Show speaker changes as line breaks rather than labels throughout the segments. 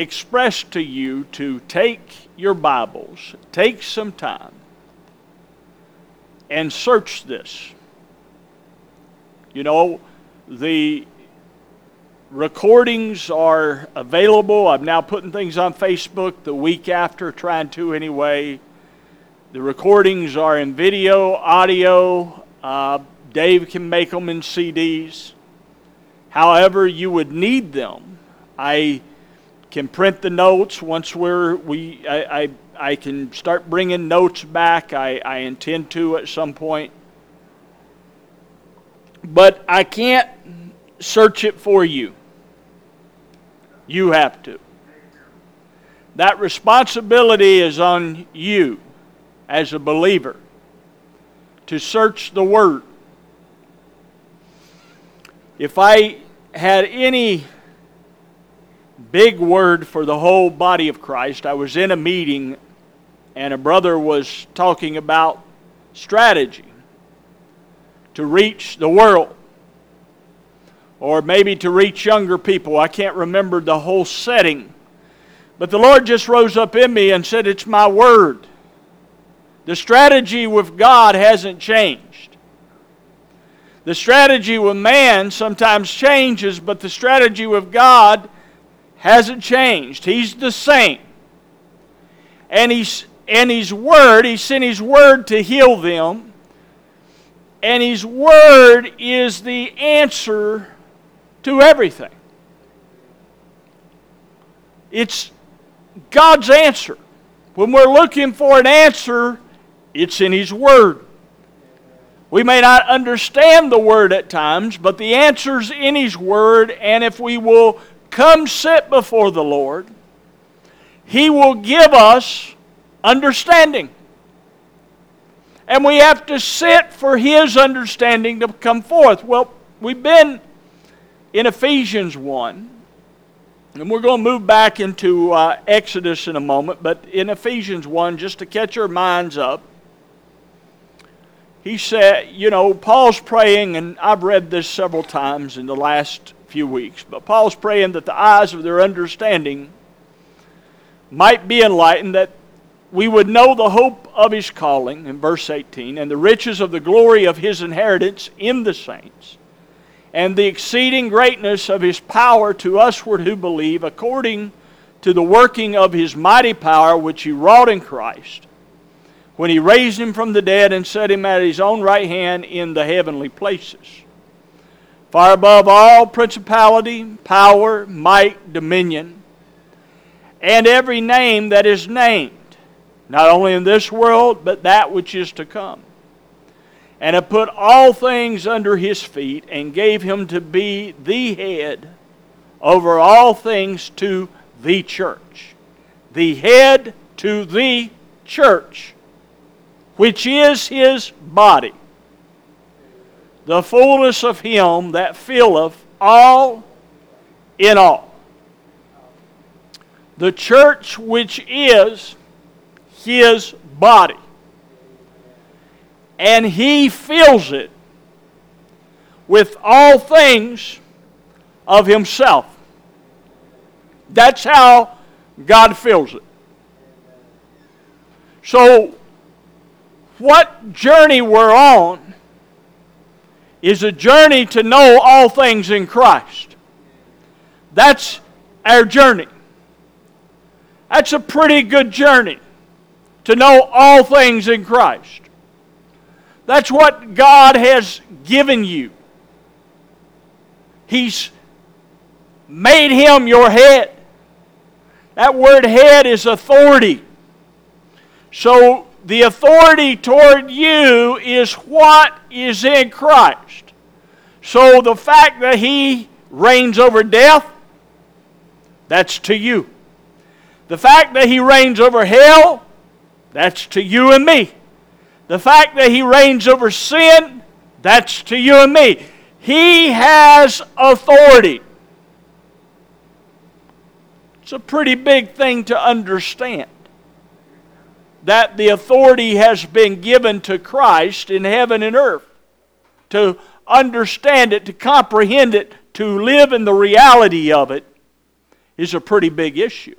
express to you to take your Bibles, take some time, and search this. You know, the recordings are available. I'm now putting things on Facebook the week after, trying to anyway. The recordings are in video, audio. Uh, Dave can make them in CDs. However, you would need them. I can print the notes once we're we I, I, I can start bringing notes back. I, I intend to at some point. But I can't search it for you. You have to. That responsibility is on you as a believer to search the Word. If I had any big word for the whole body of Christ, I was in a meeting and a brother was talking about strategy to reach the world or maybe to reach younger people. I can't remember the whole setting. But the Lord just rose up in me and said, It's my word. The strategy with God hasn't changed. The strategy with man sometimes changes, but the strategy with God hasn't changed. He's the same. And he's and his word, he sent his word to heal them. And his word is the answer to everything. It's God's answer. When we're looking for an answer, it's in His Word. We may not understand the Word at times, but the answer's in His Word, and if we will come sit before the Lord, He will give us understanding. And we have to sit for His understanding to come forth. Well, we've been in Ephesians 1, and we're going to move back into uh, Exodus in a moment, but in Ephesians 1, just to catch our minds up, he said, you know, Paul's praying, and I've read this several times in the last few weeks, but Paul's praying that the eyes of their understanding might be enlightened, that we would know the hope of his calling, in verse 18, and the riches of the glory of his inheritance in the saints and the exceeding greatness of his power to usward who believe, according to the working of his mighty power which he wrought in Christ, when he raised him from the dead and set him at his own right hand in the heavenly places. Far above all principality, power, might, dominion, and every name that is named, not only in this world, but that which is to come and have put all things under his feet, and gave him to be the head over all things to the church. The head to the church, which is his body. The fullness of him that filleth all in all. The church, which is his body and he fills it with all things of himself. That's how God fills it. So, what journey we're on is a journey to know all things in Christ. That's our journey. That's a pretty good journey to know all things in Christ. That's what God has given you. He's made him your head. That word head is authority. So the authority toward you is what is in Christ. So the fact that he reigns over death, that's to you. The fact that he reigns over hell, that's to you and me. The fact that he reigns over sin, that's to you and me. He has authority. It's a pretty big thing to understand. That the authority has been given to Christ in heaven and earth. To understand it, to comprehend it, to live in the reality of it is a pretty big issue.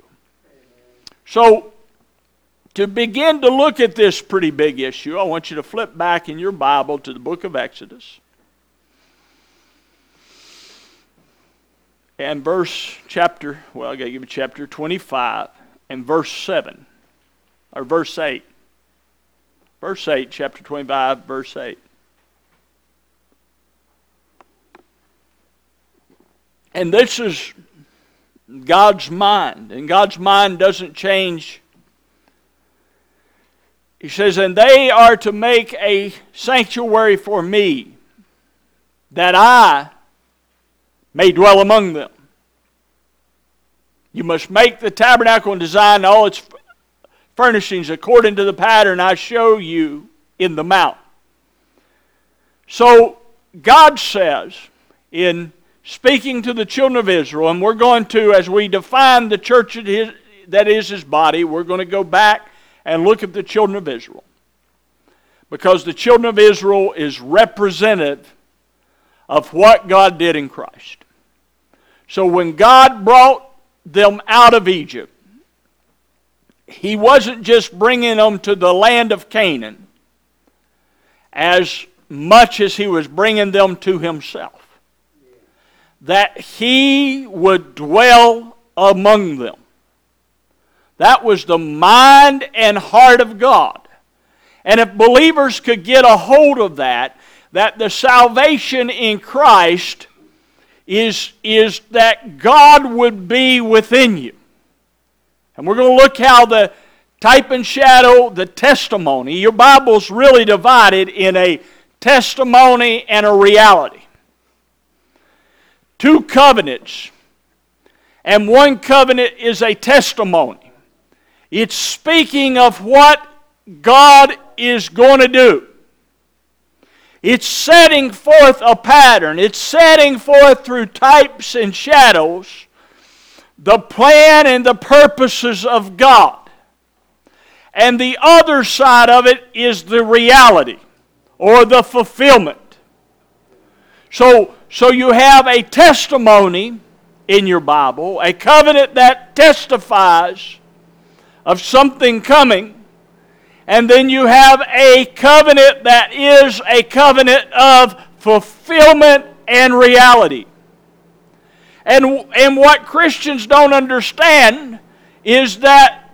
So, to begin to look at this pretty big issue, I want you to flip back in your Bible to the book of Exodus. And verse chapter, well, I got to give you chapter 25 and verse 7, or verse 8. Verse 8, chapter 25, verse 8. And this is God's mind, and God's mind doesn't change. He says, And they are to make a sanctuary for me, that I may dwell among them. You must make the tabernacle and design all its furnishings according to the pattern I show you in the mount. So God says in speaking to the children of Israel, and we're going to, as we define the church that is his body, we're going to go back and look at the children of Israel. Because the children of Israel is representative of what God did in Christ. So when God brought them out of Egypt, He wasn't just bringing them to the land of Canaan as much as He was bringing them to Himself that he would dwell among them. That was the mind and heart of God. And if believers could get a hold of that, that the salvation in Christ is, is that God would be within you. And we're going to look how the type and shadow, the testimony, your Bible's really divided in a testimony and a reality two covenants, and one covenant is a testimony. It's speaking of what God is going to do. It's setting forth a pattern. It's setting forth through types and shadows the plan and the purposes of God. And the other side of it is the reality or the fulfillment. So, so you have a testimony in your Bible, a covenant that testifies of something coming, and then you have a covenant that is a covenant of fulfillment and reality. And, and what Christians don't understand is that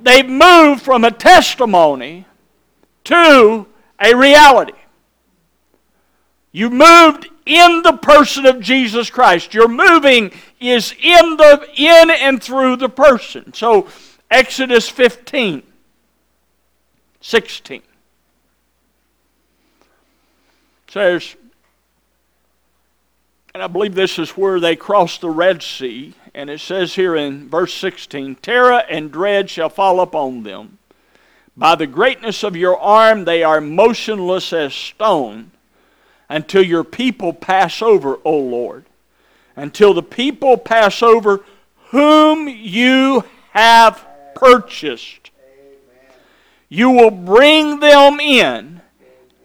they've moved from a testimony to a reality. You moved in the person of Jesus Christ. Your moving is in the in and through the person. So Exodus 15 16 says and I believe this is where they crossed the Red Sea. And it says here in verse 16 Terror and dread shall fall upon them. By the greatness of your arm, they are motionless as stone until your people pass over, O Lord. Until the people pass over whom you have purchased. You will bring them in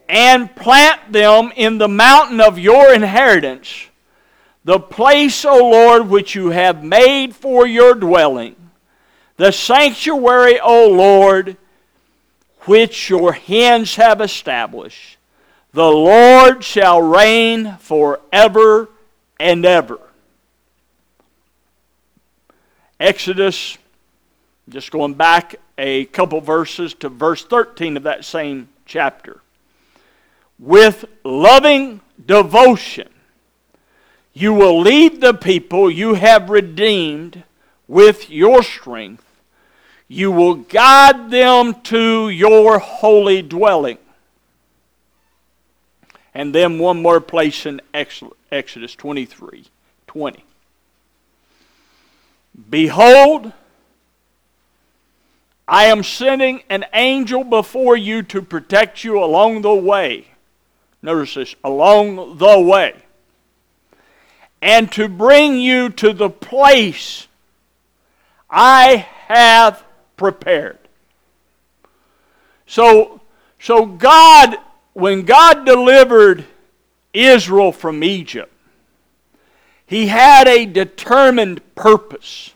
and plant them in the mountain of your inheritance, the place, O Lord, which you have made for your dwelling, the sanctuary, O Lord, which your hands have established. The Lord shall reign forever and ever. Exodus, just going back a couple verses to verse 13 of that same chapter. With loving devotion, you will lead the people you have redeemed with your strength. You will guide them to your holy dwelling. And then one more place in Exodus 23 20. Behold, I am sending an angel before you to protect you along the way. Notice this along the way. And to bring you to the place I have prepared. So, so God when God delivered Israel from Egypt, He had a determined purpose.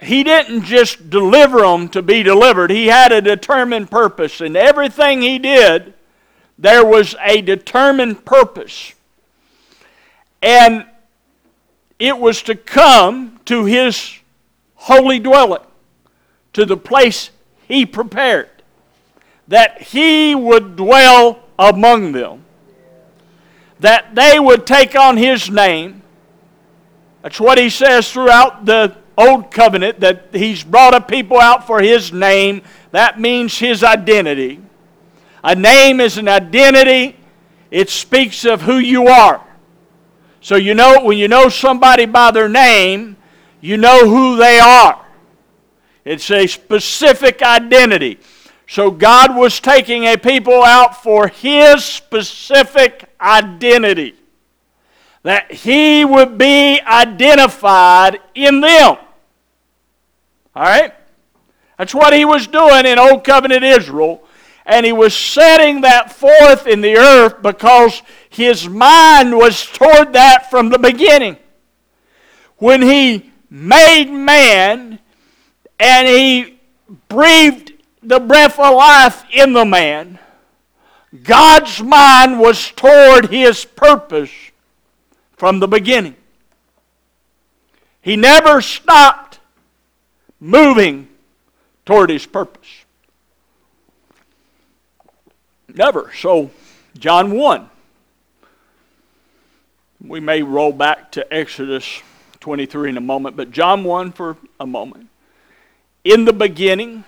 He didn't just deliver them to be delivered. He had a determined purpose. And everything he did, there was a determined purpose. And it was to come to his holy dwelling, to the place he prepared, that he would dwell among them, that they would take on his name. That's what he says throughout the Old Covenant, that he's brought a people out for his name. That means his identity. A name is an identity, it speaks of who you are. So you know when you know somebody by their name, you know who they are. It's a specific identity. So God was taking a people out for his specific identity. That he would be identified in them. All right? That's what he was doing in Old Covenant Israel and he was setting that forth in the earth because his mind was toward that from the beginning. When he made man and he breathed the breath of life in the man, God's mind was toward his purpose from the beginning. He never stopped moving toward his purpose. Never. So, John 1. We may roll back to Exodus 23 in a moment, but John 1 for a moment. In the beginning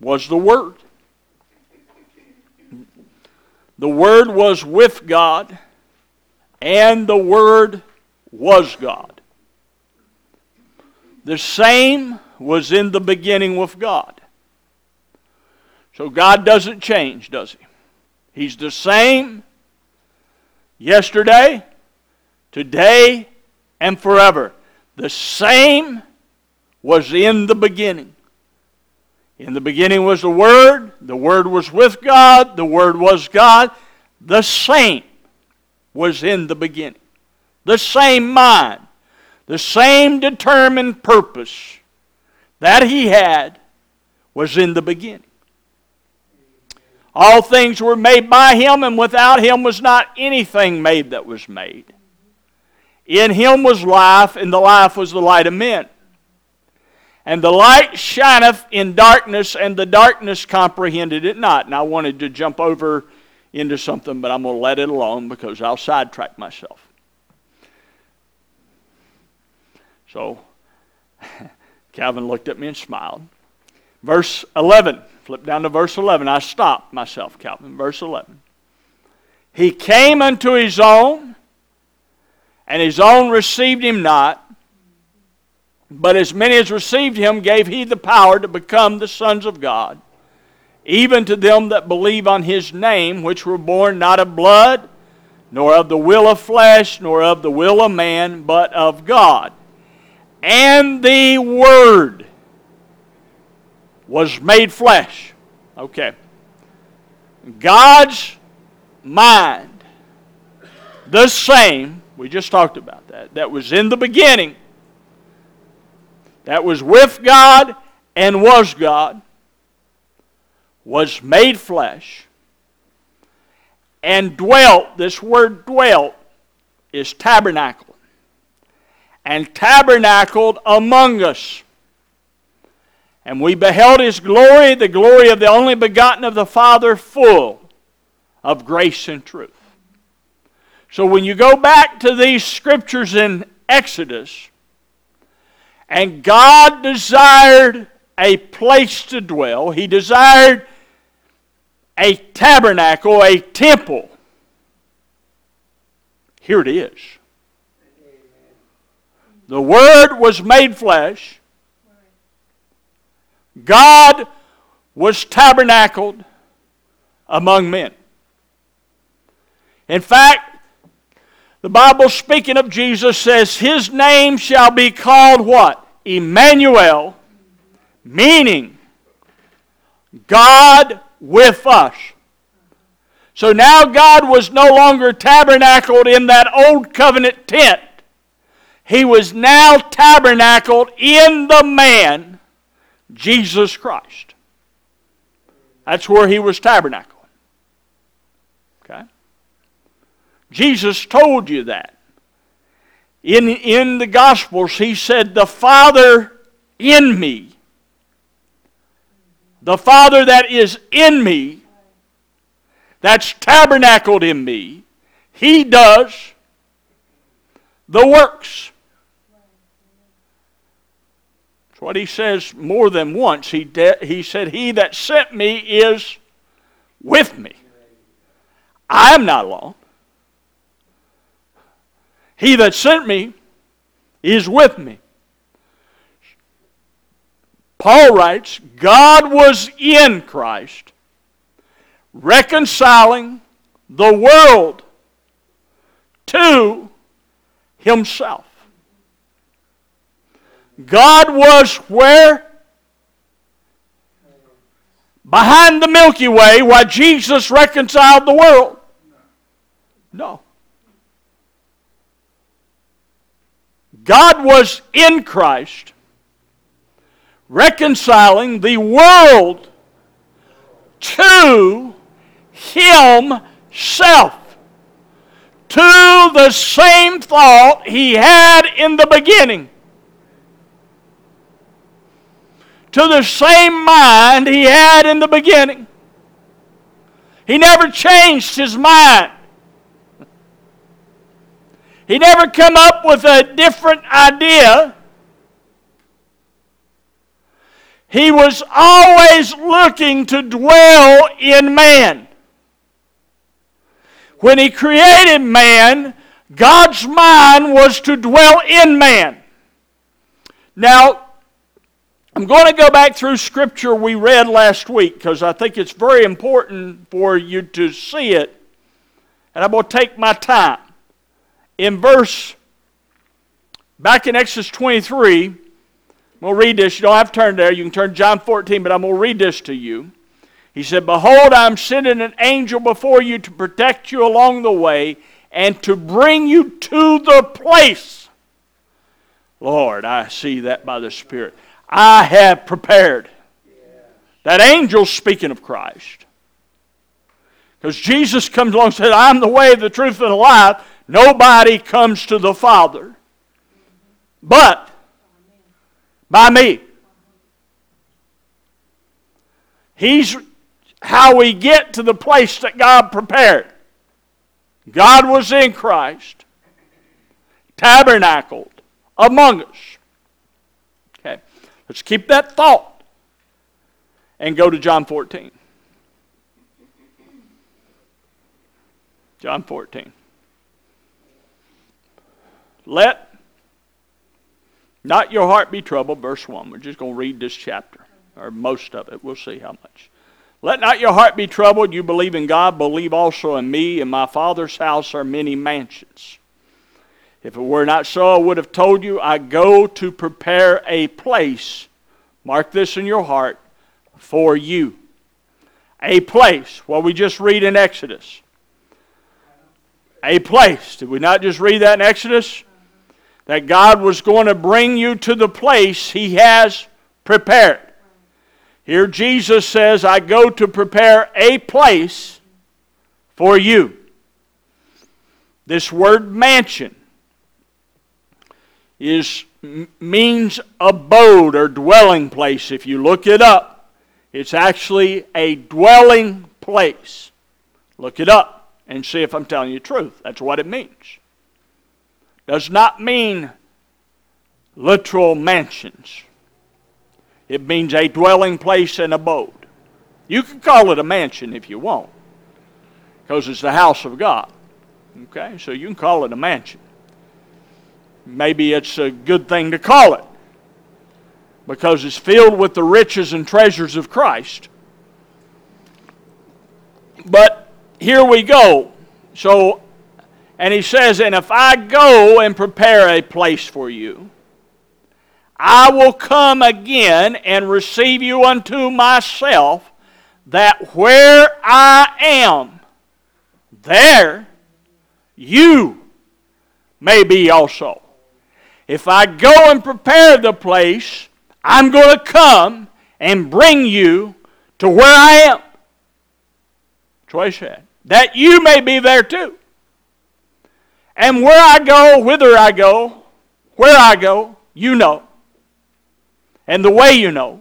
was the Word. The Word was with God, and the Word was God. The same was in the beginning with God. So God doesn't change, does He? He's the same yesterday, today, and forever. The same was in the beginning. In the beginning was the Word, the Word was with God, the Word was God. The same was in the beginning. The same mind, the same determined purpose that He had was in the beginning. All things were made by him, and without him was not anything made that was made. In him was life, and the life was the light of men. And the light shineth in darkness, and the darkness comprehended it not. And I wanted to jump over into something, but I'm going to let it alone because I'll sidetrack myself. So, Calvin looked at me and smiled. Verse 11. Flip down to verse 11. I stopped myself, Calvin. Verse 11. He came unto his own, and his own received him not. But as many as received him gave he the power to become the sons of God, even to them that believe on his name, which were born not of blood, nor of the will of flesh, nor of the will of man, but of God. And the Word was made flesh. Okay. God's mind, the same, we just talked about that, that was in the beginning, that was with God and was God, was made flesh and dwelt. This word dwelt is tabernacle. And tabernacled among us. And we beheld his glory, the glory of the only begotten of the Father, full of grace and truth. So when you go back to these scriptures in Exodus, and God desired a place to dwell, He desired a tabernacle, a temple. Here it is. The Word was made flesh God was tabernacled among men. In fact, the Bible speaking of Jesus says, His name shall be called what? Emmanuel, meaning God with us. So now God was no longer tabernacled in that old covenant tent. He was now tabernacled in the man, Jesus Christ. That's where he was tabernacled. Okay? Jesus told you that. In, in the Gospels, he said, The Father in me, the Father that is in me, that's tabernacled in me, he does the works. That's what he says more than once. He, de- he said, He that sent me is with me. I am not alone. He that sent me is with me. Paul writes, God was in Christ, reconciling the world to himself. God was where? Behind the Milky Way while Jesus reconciled the world. No. God was in Christ, reconciling the world to Himself, to the same thought He had in the beginning, to the same mind He had in the beginning. He never changed His mind. He never come up with a different idea. He was always looking to dwell in man. When he created man, God's mind was to dwell in man. Now, I'm going to go back through scripture we read last week because I think it's very important for you to see it. And I'm going to take my time in verse, back in Exodus 23, I'm going to read this. You don't have to turn there. You can turn John 14, but I'm going to read this to you. He said, Behold, I'm sending an angel before you to protect you along the way and to bring you to the place. Lord, I see that by the Spirit. I have prepared. That angel speaking of Christ. Because Jesus comes along and said, I'm the way, the truth, and the life. Nobody comes to the Father but by me. He's how we get to the place that God prepared. God was in Christ, tabernacled among us. Let's keep that thought and go to John 14. John 14. Let not your heart be troubled, verse 1. We're just going to read this chapter, or most of it. We'll see how much. Let not your heart be troubled. You believe in God, believe also in me. In my Father's house are many mansions. If it were not so, I would have told you, I go to prepare a place. Mark this in your heart for you. A place. What we just read in Exodus. A place. Did we not just read that in Exodus? that God was going to bring you to the place He has prepared. Here Jesus says, I go to prepare a place for you. This word mansion is means abode or dwelling place. If you look it up, it's actually a dwelling place. Look it up and see if I'm telling you the truth. That's what it means does not mean literal mansions. It means a dwelling place and abode. You can call it a mansion if you want, because it's the house of God. Okay, so you can call it a mansion. Maybe it's a good thing to call it, because it's filled with the riches and treasures of Christ. But here we go. So and he says, And if I go and prepare a place for you, I will come again and receive you unto myself, that where I am, there you may be also. If I go and prepare the place, I'm going to come and bring you to where I am. That's said. That you may be there too. And where I go, whither I go, where I go, you know. And the way you know.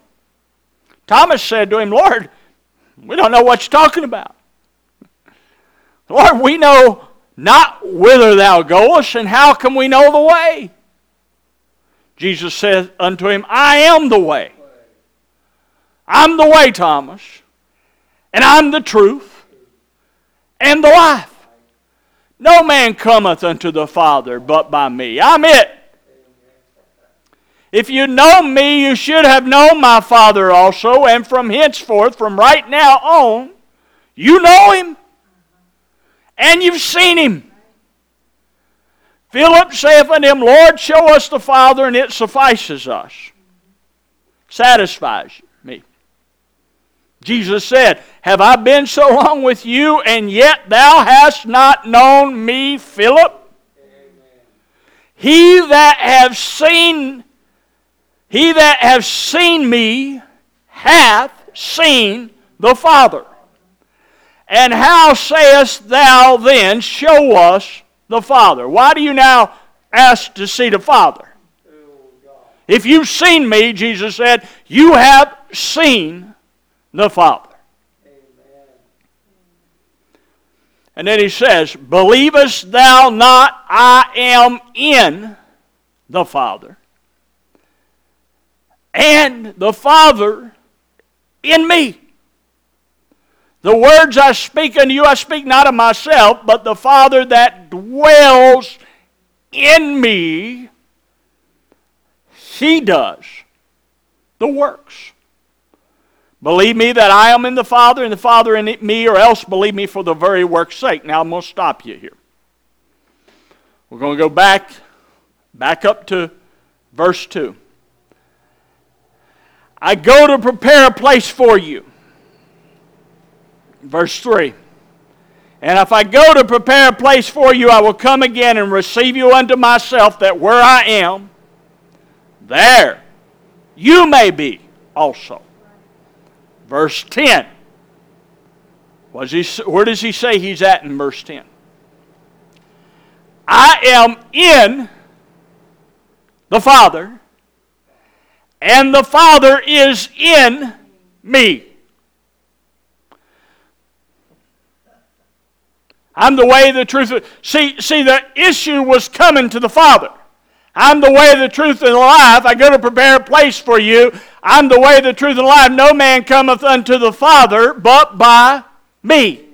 Thomas said to him, Lord, we don't know what you're talking about. Lord, we know not whither thou goest, and how can we know the way? Jesus said unto him, I am the way. I'm the way, Thomas, and I'm the truth and the life. No man cometh unto the Father but by me. I'm it. If you know me, you should have known my Father also, and from henceforth, from right now on, you know him and you've seen him. Philip saith unto him, Lord, show us the Father, and it suffices us. Satisfies me. Jesus said, Have I been so long with you, and yet thou hast not known me, Philip? He that have seen he that have seen me hath seen the Father. And how sayest thou then, Show us the Father? Why do you now ask to see the Father? If you've seen me, Jesus said, you have seen the Father. And then he says, Believest thou not I am in the Father, and the Father in me? The words I speak unto you, I speak not of myself, but the Father that dwells in me, he does the works. Believe me that I am in the Father and the Father in me, or else believe me for the very work's sake. Now I'm going to stop you here. We're going to go back, back up to verse 2. I go to prepare a place for you. Verse 3 And if I go to prepare a place for you, I will come again and receive you unto myself, that where I am, there you may be also. Verse 10. Was he, where does he say he's at in verse 10? I am in the Father, and the Father is in me. I'm the way, the truth. See, see, the issue was coming to the Father. I'm the way, the truth, and the life. I go to prepare a place for you. I'm the way, the truth, and the life. No man cometh unto the Father but by me.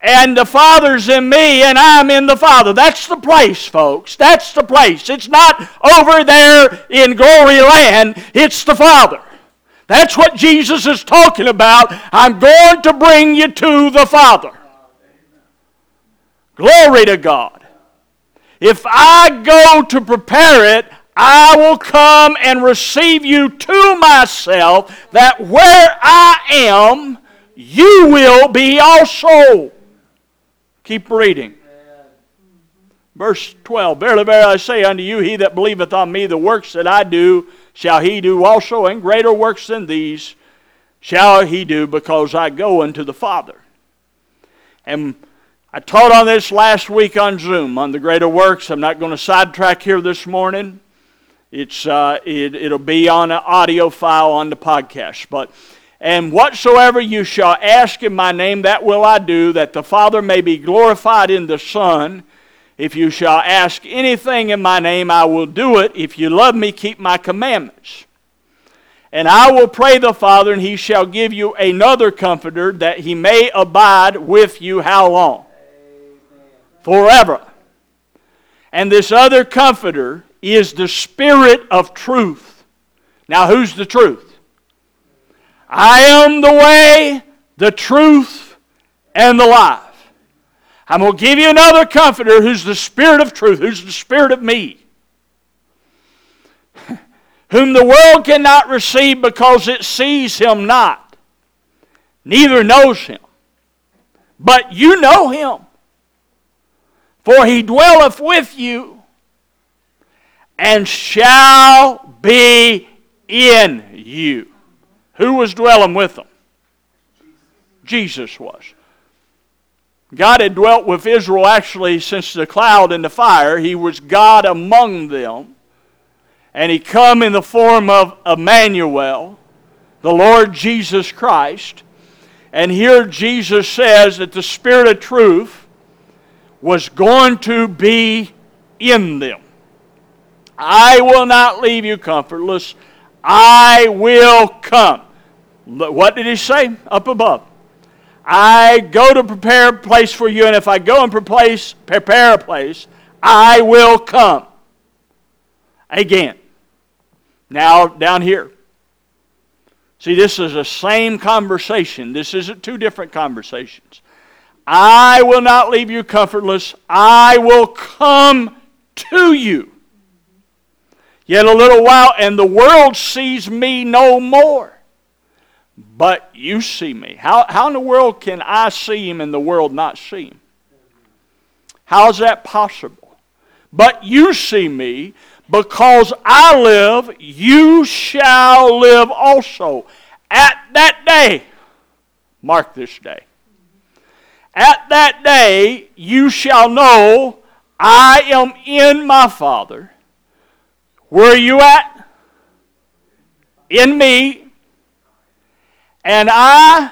And the Father's in me, and I'm in the Father. That's the place, folks. That's the place. It's not over there in glory land, it's the Father. That's what Jesus is talking about. I'm going to bring you to the Father. Glory to God. If I go to prepare it, I will come and receive you to myself, that where I am, you will be also. Keep reading. Verse 12 Verily, verily, I say unto you, he that believeth on me, the works that I do, shall he do also, and greater works than these shall he do, because I go unto the Father. And I taught on this last week on Zoom on the greater works. I'm not going to sidetrack here this morning. It's, uh, it, it'll be on an audio file on the podcast. But, and whatsoever you shall ask in my name, that will I do, that the Father may be glorified in the Son. If you shall ask anything in my name, I will do it. If you love me, keep my commandments. And I will pray the Father, and he shall give you another comforter, that he may abide with you how long? Forever. And this other comforter is the Spirit of truth. Now, who's the truth? I am the way, the truth, and the life. I'm going to give you another comforter who's the Spirit of truth, who's the Spirit of me, whom the world cannot receive because it sees him not, neither knows him. but you know him. For he dwelleth with you and shall be in you. Who was dwelling with them? Jesus was. God had dwelt with Israel actually since the cloud and the fire. He was God among them. And he come in the form of Emmanuel, the Lord Jesus Christ. And here Jesus says that the Spirit of truth was going to be in them. I will not leave you comfortless. I will come. What did he say up above? I go to prepare a place for you, and if I go and prepare a place, I will come again. Now, down here. See, this is the same conversation. This isn't two different conversations. I will not leave you comfortless. I will come to you. Yet a little while, and the world sees me no more. But you see me. How, how in the world can I see him and the world not see him? How is that possible? But you see me, because I live, you shall live also. At that day, mark this day. At that day you shall know I am in my Father. Where are you at? In me. And I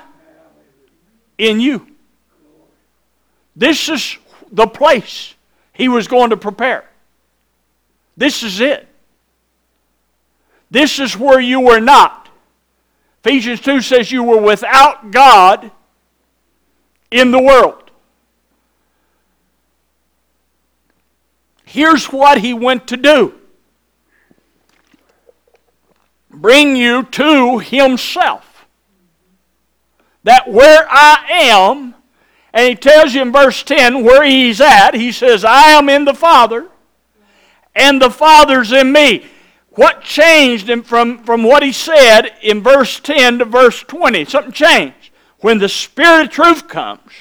in you. This is the place he was going to prepare. This is it. This is where you were not. Ephesians 2 says you were without God in the world. Here's what he went to do bring you to himself. That where I am, and he tells you in verse 10 where he's at, he says, I am in the Father, and the Father's in me. What changed from, from what he said in verse 10 to verse 20? Something changed when the Spirit of truth comes,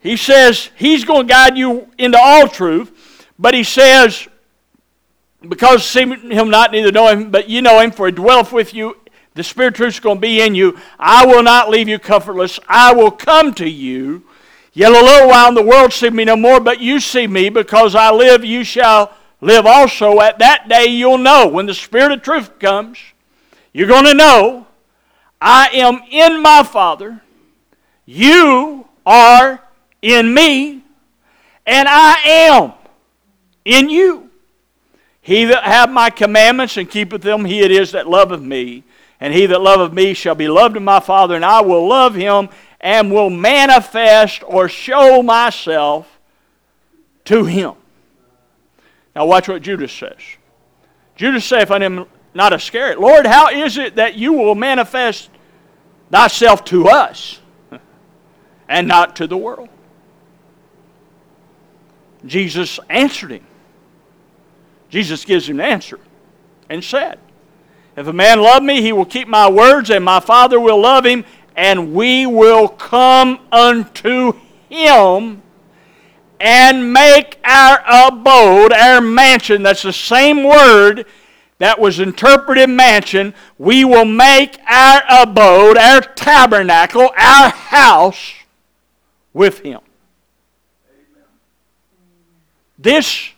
he says he's going to guide you into all truth, but he says, because see him not, neither know him, but you know him, for he dwelleth with you. The Spirit of truth is going to be in you. I will not leave you comfortless. I will come to you. Yet a little while, and the world see me no more, but you see me, because I live, you shall live also. At that day, you'll know. When the Spirit of truth comes, you're going to know I am in my Father, you are in me, and I am in you. He that hath my commandments and keepeth them, he it is that loveth me. And he that loveth me shall be loved of my Father, and I will love him and will manifest or show myself to him. Now watch what Judas says. Judas saith unto him, not Iscariot Lord, how is it that you will manifest thyself to us and not to the world. Jesus answered him. Jesus gives him an answer and said, If a man love me, he will keep my words, and my Father will love him, and we will come unto him and make our abode, our mansion. That's the same word that was interpreted mansion, we will make our abode, our tabernacle, our house with him. Amen. This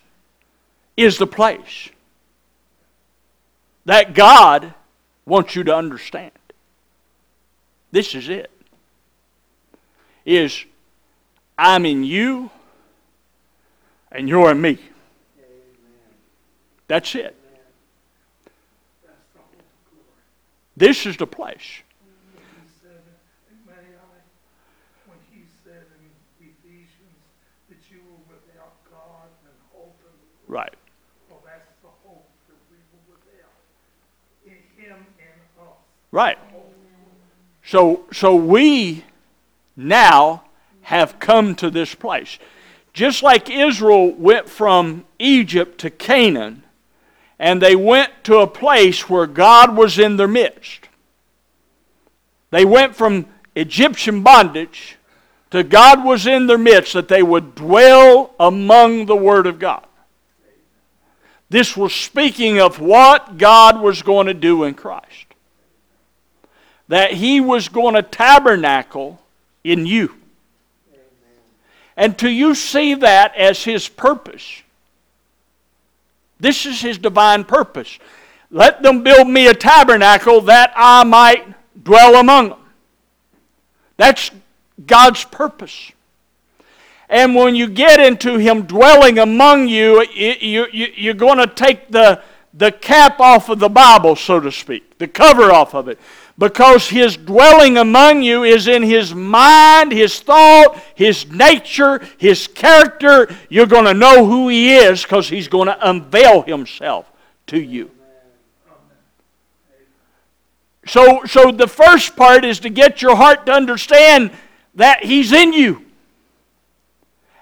is the place that God wants you to understand. This is it. Is I'm in you and you're in me. That's it. This is the place. Right. Well, that's the hope that we will in Him and us. Right. So, so we now have come to this place. Just like Israel went from Egypt to Canaan, and they went to a place where God was in their midst. They went from Egyptian bondage to God was in their midst, that they would dwell among the Word of God. This was speaking of what God was going to do in Christ. That He was going to tabernacle in you. And do you see that as His purpose? This is His divine purpose. Let them build me a tabernacle that I might dwell among them. That's God's purpose. And when you get into Him dwelling among you, you, you you're going to take the, the cap off of the Bible, so to speak, the cover off of it. Because His dwelling among you is in His mind, His thought, His nature, His character. You're going to know who He is because He's going to unveil Himself to you. So, so the first part is to get your heart to understand that He's in you.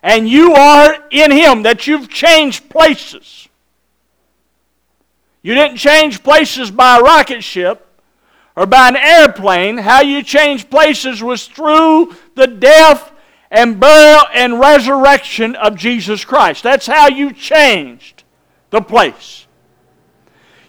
And you are in Him, that you've changed places. You didn't change places by a rocket ship or by an airplane. How you changed places was through the death and burial and resurrection of Jesus Christ. That's how you changed the place.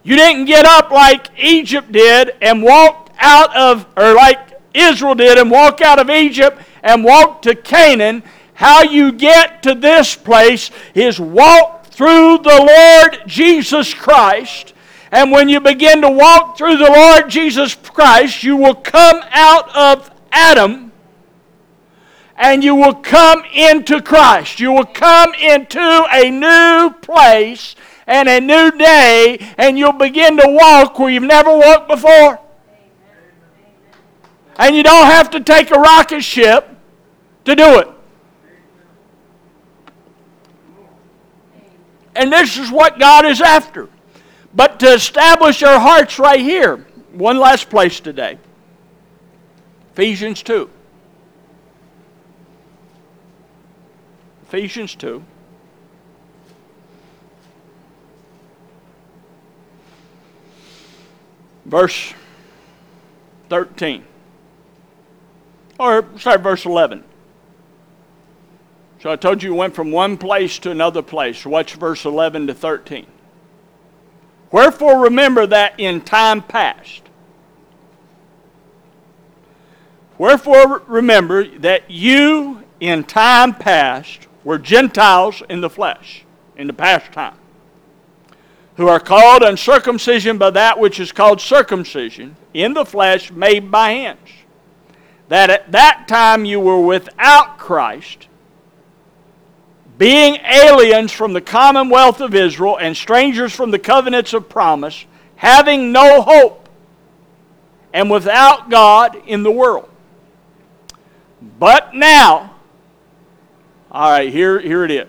You didn't get up like Egypt did and walk out of, or like Israel did and walk out of Egypt and walk to Canaan. How you get to this place is walk through the Lord Jesus Christ. And when you begin to walk through the Lord Jesus Christ, you will come out of Adam and you will come into Christ. You will come into a new place and a new day, and you'll begin to walk where you've never walked before. And you don't have to take a rocket ship to do it. And this is what God is after. But to establish our hearts right here, one last place today Ephesians 2. Ephesians 2. verse 13. Or sorry, verse 11. So I told you we went from one place to another place. Watch verse 11 to 13. Wherefore remember that in time past. Wherefore remember that you in time past were Gentiles in the flesh, in the past time who are called uncircumcision by that which is called circumcision in the flesh made by hands. That at that time you were without Christ, being aliens from the commonwealth of Israel and strangers from the covenants of promise, having no hope, and without God in the world. But now, all right, here, here it is.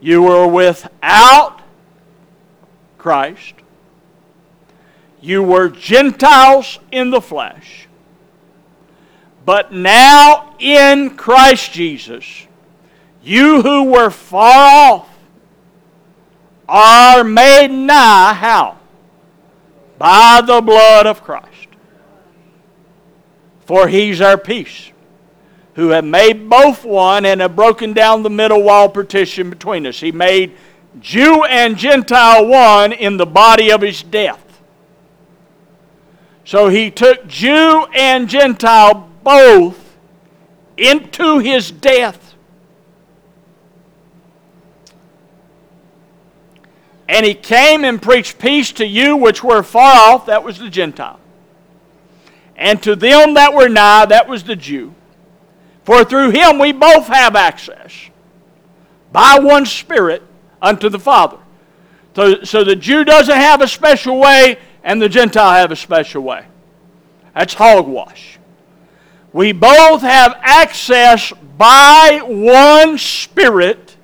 You were without Christ. You were Gentiles in the flesh. But now in Christ Jesus, you who were far off are made nigh how? By the blood of Christ. For he's our peace, who have made both one and have broken down the middle wall partition between us. He made Jew and Gentile one in the body of his death. So he took Jew and Gentile both into his death. And he came and preached peace to you which were far off, that was the Gentile. And to them that were nigh, that was the Jew. For through him we both have access by one Spirit unto the Father. So, so the Jew doesn't have a special way, and the Gentile have a special way. That's hogwash. We both have access by one Spirit,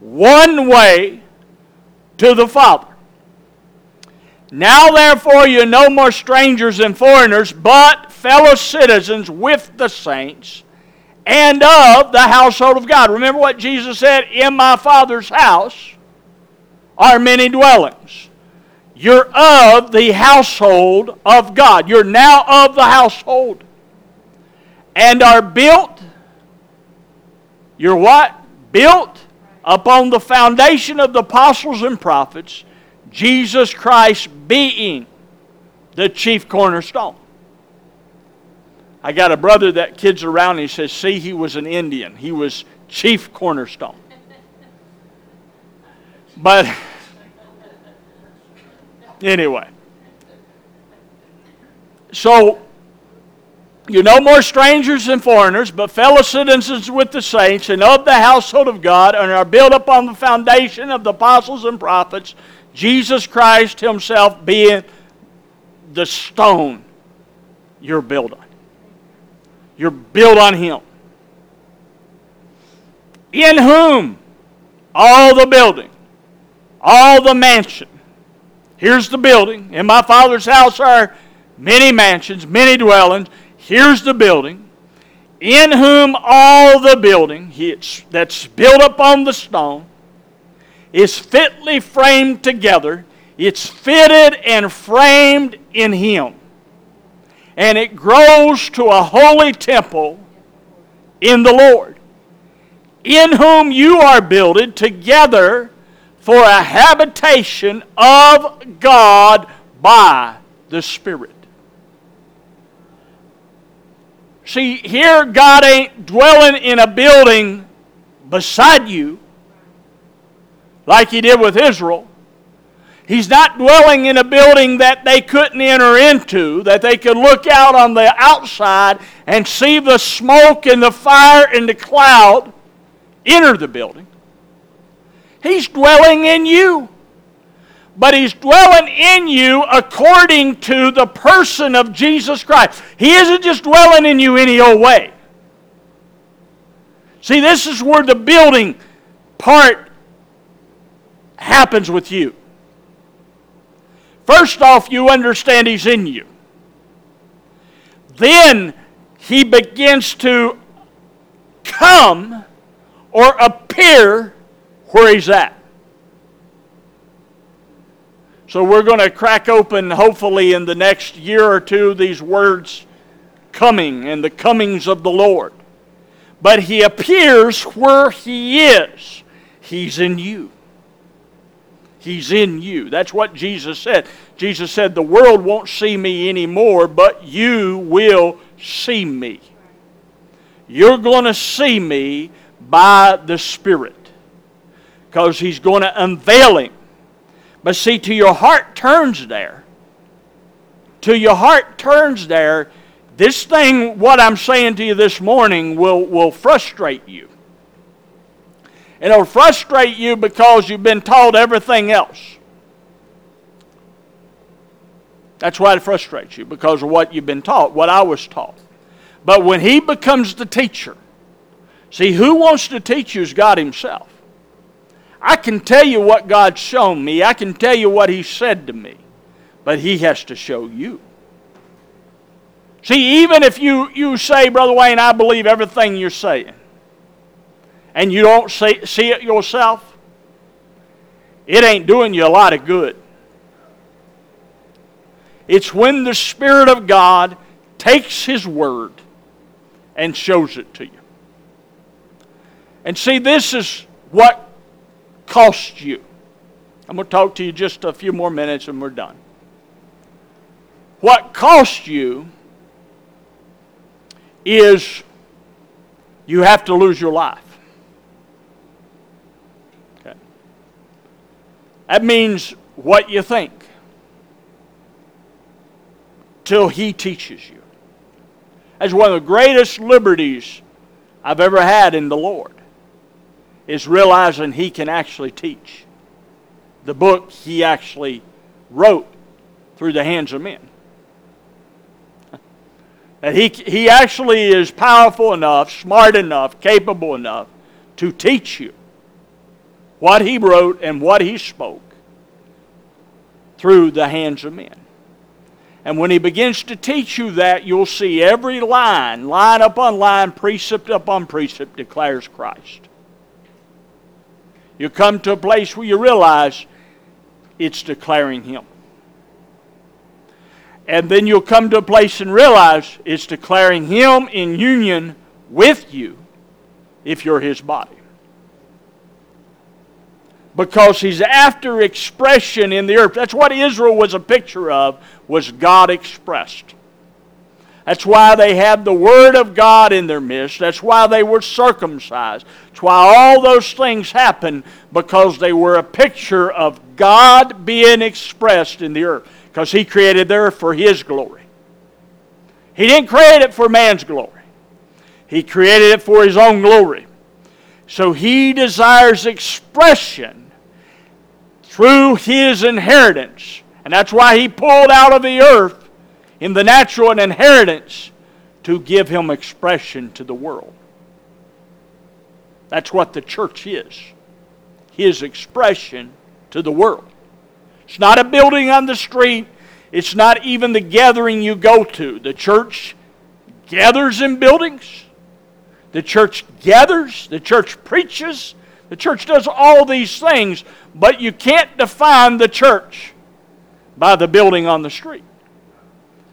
one way to the Father. Now, therefore, you're no more strangers and foreigners, but fellow citizens with the saints and of the household of God. Remember what Jesus said in my Father's house are many dwellings. You're of the household of God. You're now of the household. And are built You're what? Built upon the foundation of the apostles and prophets, Jesus Christ being the chief cornerstone. I got a brother that kids around, and he says, See, he was an Indian. He was chief cornerstone. But anyway. So you're no more strangers and foreigners, but fellow citizens with the saints and of the household of God, and are built upon the foundation of the apostles and prophets, Jesus Christ Himself being the stone you're built on. You're built on Him. In whom all the building, all the mansion. Here's the building. In my Father's house are many mansions, many dwellings. Here's the building, in whom all the building that's built upon the stone is fitly framed together. It's fitted and framed in Him. And it grows to a holy temple in the Lord, in whom you are builded together for a habitation of God by the Spirit. See, here God ain't dwelling in a building beside you like He did with Israel. He's not dwelling in a building that they couldn't enter into, that they could look out on the outside and see the smoke and the fire and the cloud enter the building. He's dwelling in you but He's dwelling in you according to the person of Jesus Christ. He isn't just dwelling in you any old way. See, this is where the building part happens with you. First off, you understand He's in you. Then He begins to come or appear where He's at. So we're going to crack open, hopefully, in the next year or two, these words coming and the comings of the Lord. But He appears where He is. He's in you. He's in you. That's what Jesus said. Jesus said, The world won't see me anymore, but you will see me. You're going to see me by the Spirit because He's going to unveil Him but see, to your heart turns there. To your heart turns there. This thing, what I'm saying to you this morning, will, will frustrate you. And it'll frustrate you because you've been taught everything else. That's why it frustrates you, because of what you've been taught, what I was taught. But when he becomes the teacher, see, who wants to teach you is God Himself. I can tell you what God's shown me, I can tell you what He said to me, but He has to show you. See, even if you, you say, Brother Wayne, I believe everything you're saying, and you don't see, see it yourself, it ain't doing you a lot of good. It's when the Spirit of God takes His Word and shows it to you. And see, this is what cost you? I'm going to talk to you just a few more minutes and we're done. What cost you is you have to lose your life. Okay. That means what you think till He teaches you. That's one of the greatest liberties I've ever had in the Lord is realizing he can actually teach. The book he actually wrote through the hands of men. That he, he actually is powerful enough, smart enough, capable enough to teach you what he wrote and what he spoke through the hands of men. And when he begins to teach you that, you'll see every line, line upon line, precept upon precept, declares Christ. You come to a place where you realize it's declaring Him. And then you'll come to a place and realize it's declaring Him in union with you. if you're his body. Because he's after expression in the earth. That's what Israel was a picture of, was God expressed. That's why they had the Word of God in their midst. That's why they were circumcised. That's why all those things happened because they were a picture of God being expressed in the earth. Because He created the earth for His glory. He didn't create it for man's glory, He created it for His own glory. So He desires expression through His inheritance. And that's why He pulled out of the earth in the natural an inheritance to give him expression to the world. That's what the church is his expression to the world. It's not a building on the street, it's not even the gathering you go to. The church gathers in buildings, the church gathers, the church preaches, the church does all these things, but you can't define the church by the building on the street.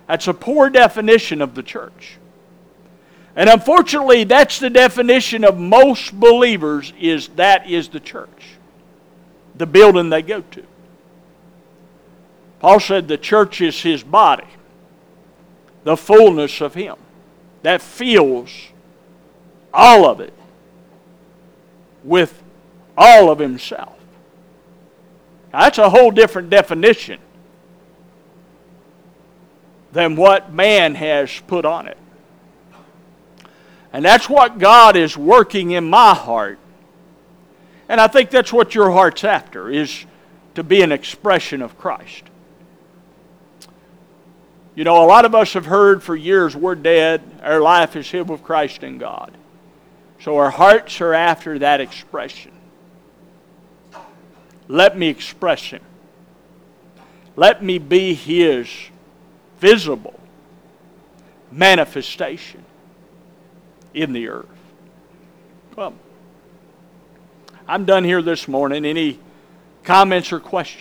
That's a poor definition of the church. And unfortunately, that's the definition of most believers is that is the church. The building they go to. Paul said the church is his body. The fullness of him. That fills all of it with all of himself. Now, that's a whole different definition than what man has put on it. And that's what God is working in my heart. And I think that's what your heart's after, is to be an expression of Christ. You know, a lot of us have heard for years we're dead, our life is hid with Christ in God. So our hearts are after that expression. Let me express Him. Let me be His visible manifestation in the earth. Well, I'm done here this morning. Any comments or questions?